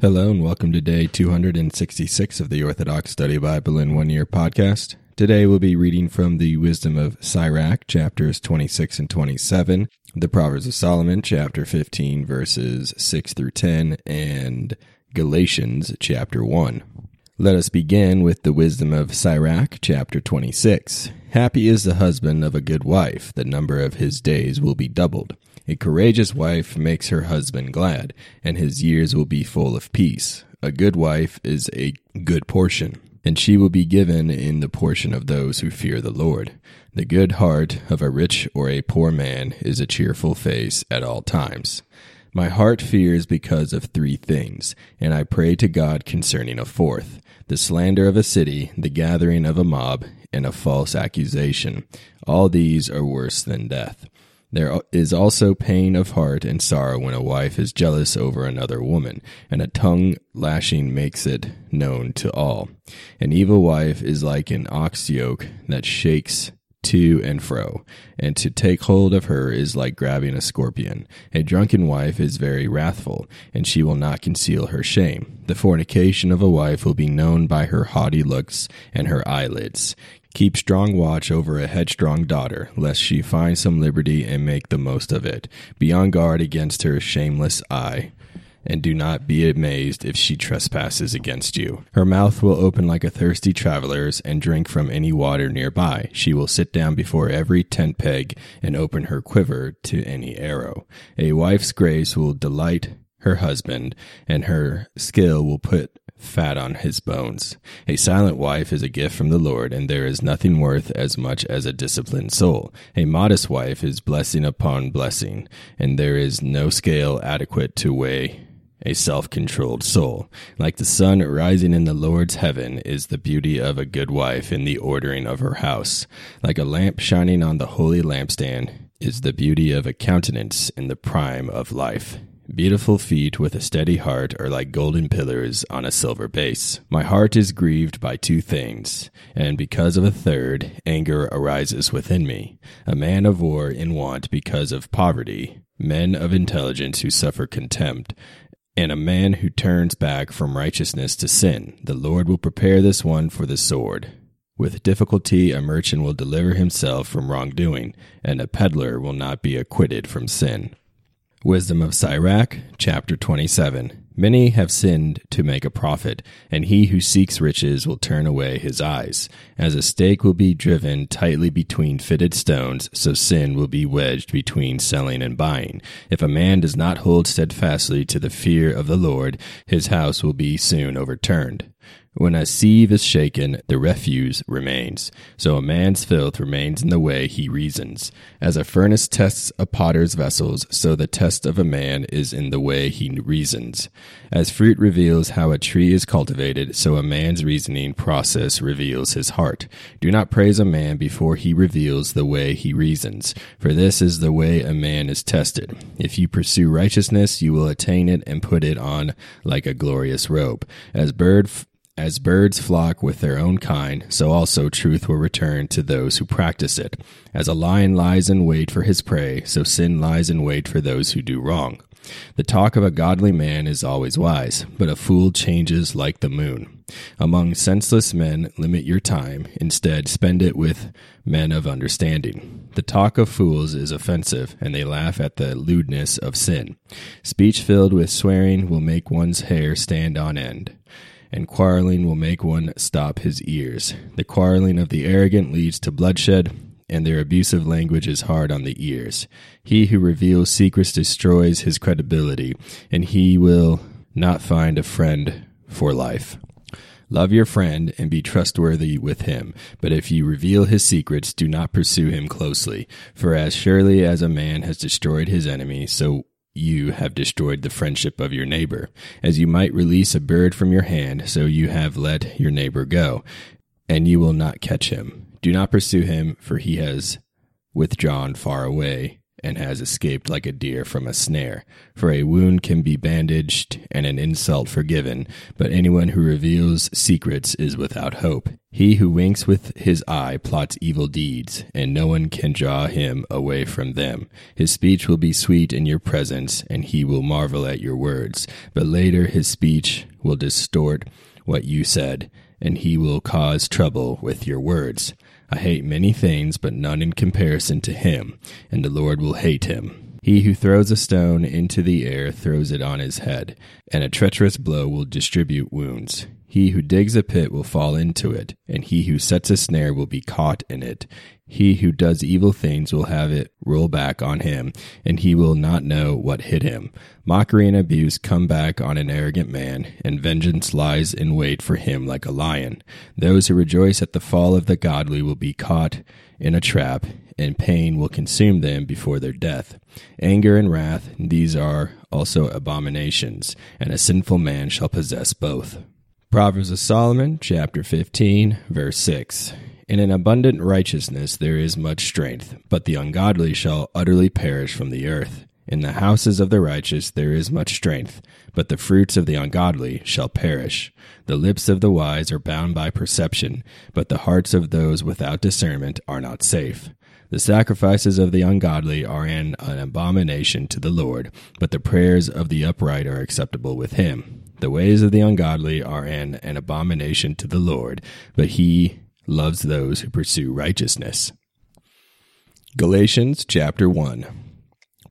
Hello and welcome to day 266 of the Orthodox Study Bible in One Year podcast. Today we'll be reading from the Wisdom of Sirach, chapters 26 and 27, the Proverbs of Solomon, chapter 15, verses 6 through 10, and Galatians, chapter 1. Let us begin with the Wisdom of Sirach, chapter 26. Happy is the husband of a good wife, the number of his days will be doubled. A courageous wife makes her husband glad, and his years will be full of peace. A good wife is a good portion, and she will be given in the portion of those who fear the Lord. The good heart of a rich or a poor man is a cheerful face at all times. My heart fears because of three things, and I pray to God concerning a fourth the slander of a city, the gathering of a mob, and a false accusation. All these are worse than death. There is also pain of heart and sorrow when a wife is jealous over another woman, and a tongue lashing makes it known to all. An evil wife is like an ox yoke that shakes to and fro, and to take hold of her is like grabbing a scorpion. A drunken wife is very wrathful, and she will not conceal her shame. The fornication of a wife will be known by her haughty looks and her eyelids. Keep strong watch over a headstrong daughter, lest she find some liberty and make the most of it. Be on guard against her shameless eye and do not be amazed if she trespasses against you. Her mouth will open like a thirsty traveler's and drink from any water nearby. She will sit down before every tent peg and open her quiver to any arrow. A wife's grace will delight her husband, and her skill will put fat on his bones. A silent wife is a gift from the Lord, and there is nothing worth as much as a disciplined soul. A modest wife is blessing upon blessing, and there is no scale adequate to weigh a self controlled soul. Like the sun rising in the Lord's heaven is the beauty of a good wife in the ordering of her house. Like a lamp shining on the holy lampstand is the beauty of a countenance in the prime of life. Beautiful feet with a steady heart are like golden pillars on a silver base. My heart is grieved by two things, and because of a third, anger arises within me. A man of war in want because of poverty, men of intelligence who suffer contempt, and a man who turns back from righteousness to sin. The Lord will prepare this one for the sword. With difficulty, a merchant will deliver himself from wrongdoing, and a peddler will not be acquitted from sin. Wisdom of Sirach, chapter 27. Many have sinned to make a profit, and he who seeks riches will turn away his eyes. As a stake will be driven tightly between fitted stones, so sin will be wedged between selling and buying. If a man does not hold steadfastly to the fear of the Lord, his house will be soon overturned. When a sieve is shaken, the refuse remains. So a man's filth remains in the way he reasons. As a furnace tests a potter's vessels, so the test of a man is in the way he reasons. As fruit reveals how a tree is cultivated, so a man's reasoning process reveals his heart. Do not praise a man before he reveals the way he reasons, for this is the way a man is tested. If you pursue righteousness, you will attain it and put it on like a glorious robe. As bird as birds flock with their own kind, so also truth will return to those who practice it. As a lion lies in wait for his prey, so sin lies in wait for those who do wrong. The talk of a godly man is always wise, but a fool changes like the moon. Among senseless men, limit your time. Instead, spend it with men of understanding. The talk of fools is offensive, and they laugh at the lewdness of sin. Speech filled with swearing will make one's hair stand on end and quarreling will make one stop his ears. The quarreling of the arrogant leads to bloodshed, and their abusive language is hard on the ears. He who reveals secrets destroys his credibility, and he will not find a friend for life. Love your friend and be trustworthy with him. But if you reveal his secrets, do not pursue him closely. For as surely as a man has destroyed his enemy, so you have destroyed the friendship of your neighbor. As you might release a bird from your hand, so you have let your neighbor go, and you will not catch him. Do not pursue him, for he has withdrawn far away, and has escaped like a deer from a snare. For a wound can be bandaged and an insult forgiven, but anyone who reveals secrets is without hope. He who winks with his eye plots evil deeds, and no one can draw him away from them. His speech will be sweet in your presence, and he will marvel at your words, but later his speech will distort what you said, and he will cause trouble with your words. I hate many things, but none in comparison to him, and the Lord will hate him. He who throws a stone into the air throws it on his head, and a treacherous blow will distribute wounds. He who digs a pit will fall into it, and he who sets a snare will be caught in it. He who does evil things will have it roll back on him, and he will not know what hit him. Mockery and abuse come back on an arrogant man, and vengeance lies in wait for him like a lion. Those who rejoice at the fall of the godly will be caught in a trap, and pain will consume them before their death. Anger and wrath, these are also abominations, and a sinful man shall possess both. Proverbs of Solomon, chapter 15, verse 6. In an abundant righteousness there is much strength, but the ungodly shall utterly perish from the earth. In the houses of the righteous there is much strength, but the fruits of the ungodly shall perish. The lips of the wise are bound by perception, but the hearts of those without discernment are not safe. The sacrifices of the ungodly are an, an abomination to the Lord, but the prayers of the upright are acceptable with him. The ways of the ungodly are an, an abomination to the Lord, but he loves those who pursue righteousness. Galatians chapter 1.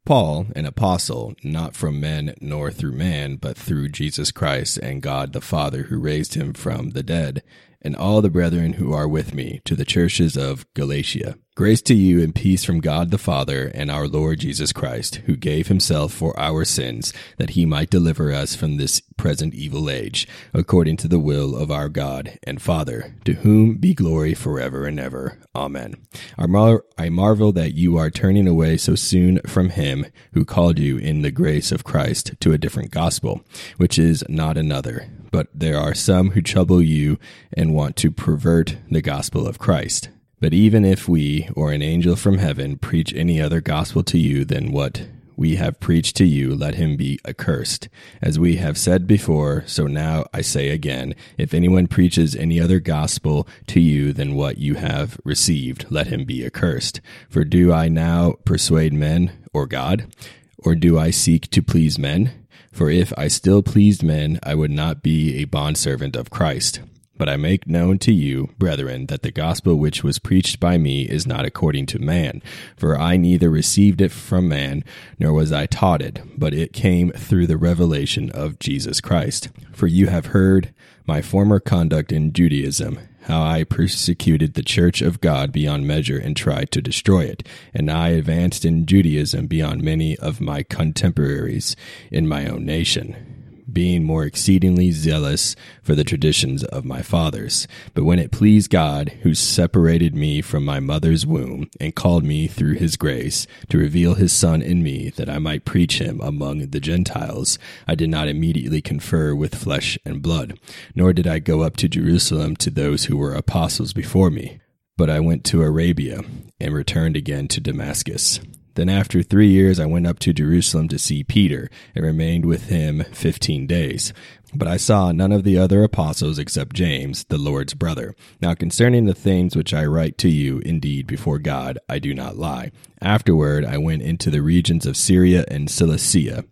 Paul, an apostle, not from men nor through man, but through Jesus Christ and God the Father who raised him from the dead, and all the brethren who are with me, to the churches of Galatia. Grace to you and peace from God the Father and our Lord Jesus Christ, who gave himself for our sins, that he might deliver us from this present evil age, according to the will of our God and Father, to whom be glory forever and ever. Amen. I, mar- I marvel that you are turning away so soon from him who called you in the grace of Christ to a different gospel, which is not another. But there are some who trouble you and want to pervert the gospel of Christ. But even if we, or an angel from heaven, preach any other gospel to you than what we have preached to you, let him be accursed. As we have said before, so now I say again, if anyone preaches any other gospel to you than what you have received, let him be accursed. For do I now persuade men or God? Or do I seek to please men? For if I still pleased men, I would not be a bondservant of Christ. But I make known to you, brethren, that the gospel which was preached by me is not according to man. For I neither received it from man, nor was I taught it, but it came through the revelation of Jesus Christ. For you have heard my former conduct in Judaism, how I persecuted the church of God beyond measure and tried to destroy it. And I advanced in Judaism beyond many of my contemporaries in my own nation being more exceedingly zealous for the traditions of my fathers. But when it pleased God, who separated me from my mother's womb, and called me through his grace to reveal his Son in me, that I might preach him among the Gentiles, I did not immediately confer with flesh and blood, nor did I go up to Jerusalem to those who were apostles before me. But I went to Arabia, and returned again to Damascus. Then after three years, I went up to Jerusalem to see Peter, and remained with him fifteen days. But I saw none of the other apostles except James, the Lord's brother. Now concerning the things which I write to you, indeed, before God, I do not lie. Afterward, I went into the regions of Syria and Cilicia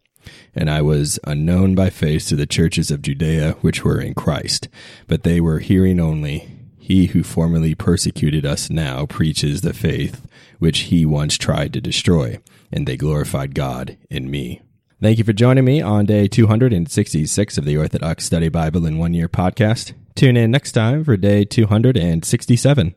and I was unknown by face to the churches of Judea which were in Christ, but they were hearing only. He who formerly persecuted us now preaches the faith which he once tried to destroy, and they glorified God in me. Thank you for joining me on day 266 of the Orthodox Study Bible in One Year podcast. Tune in next time for day 267.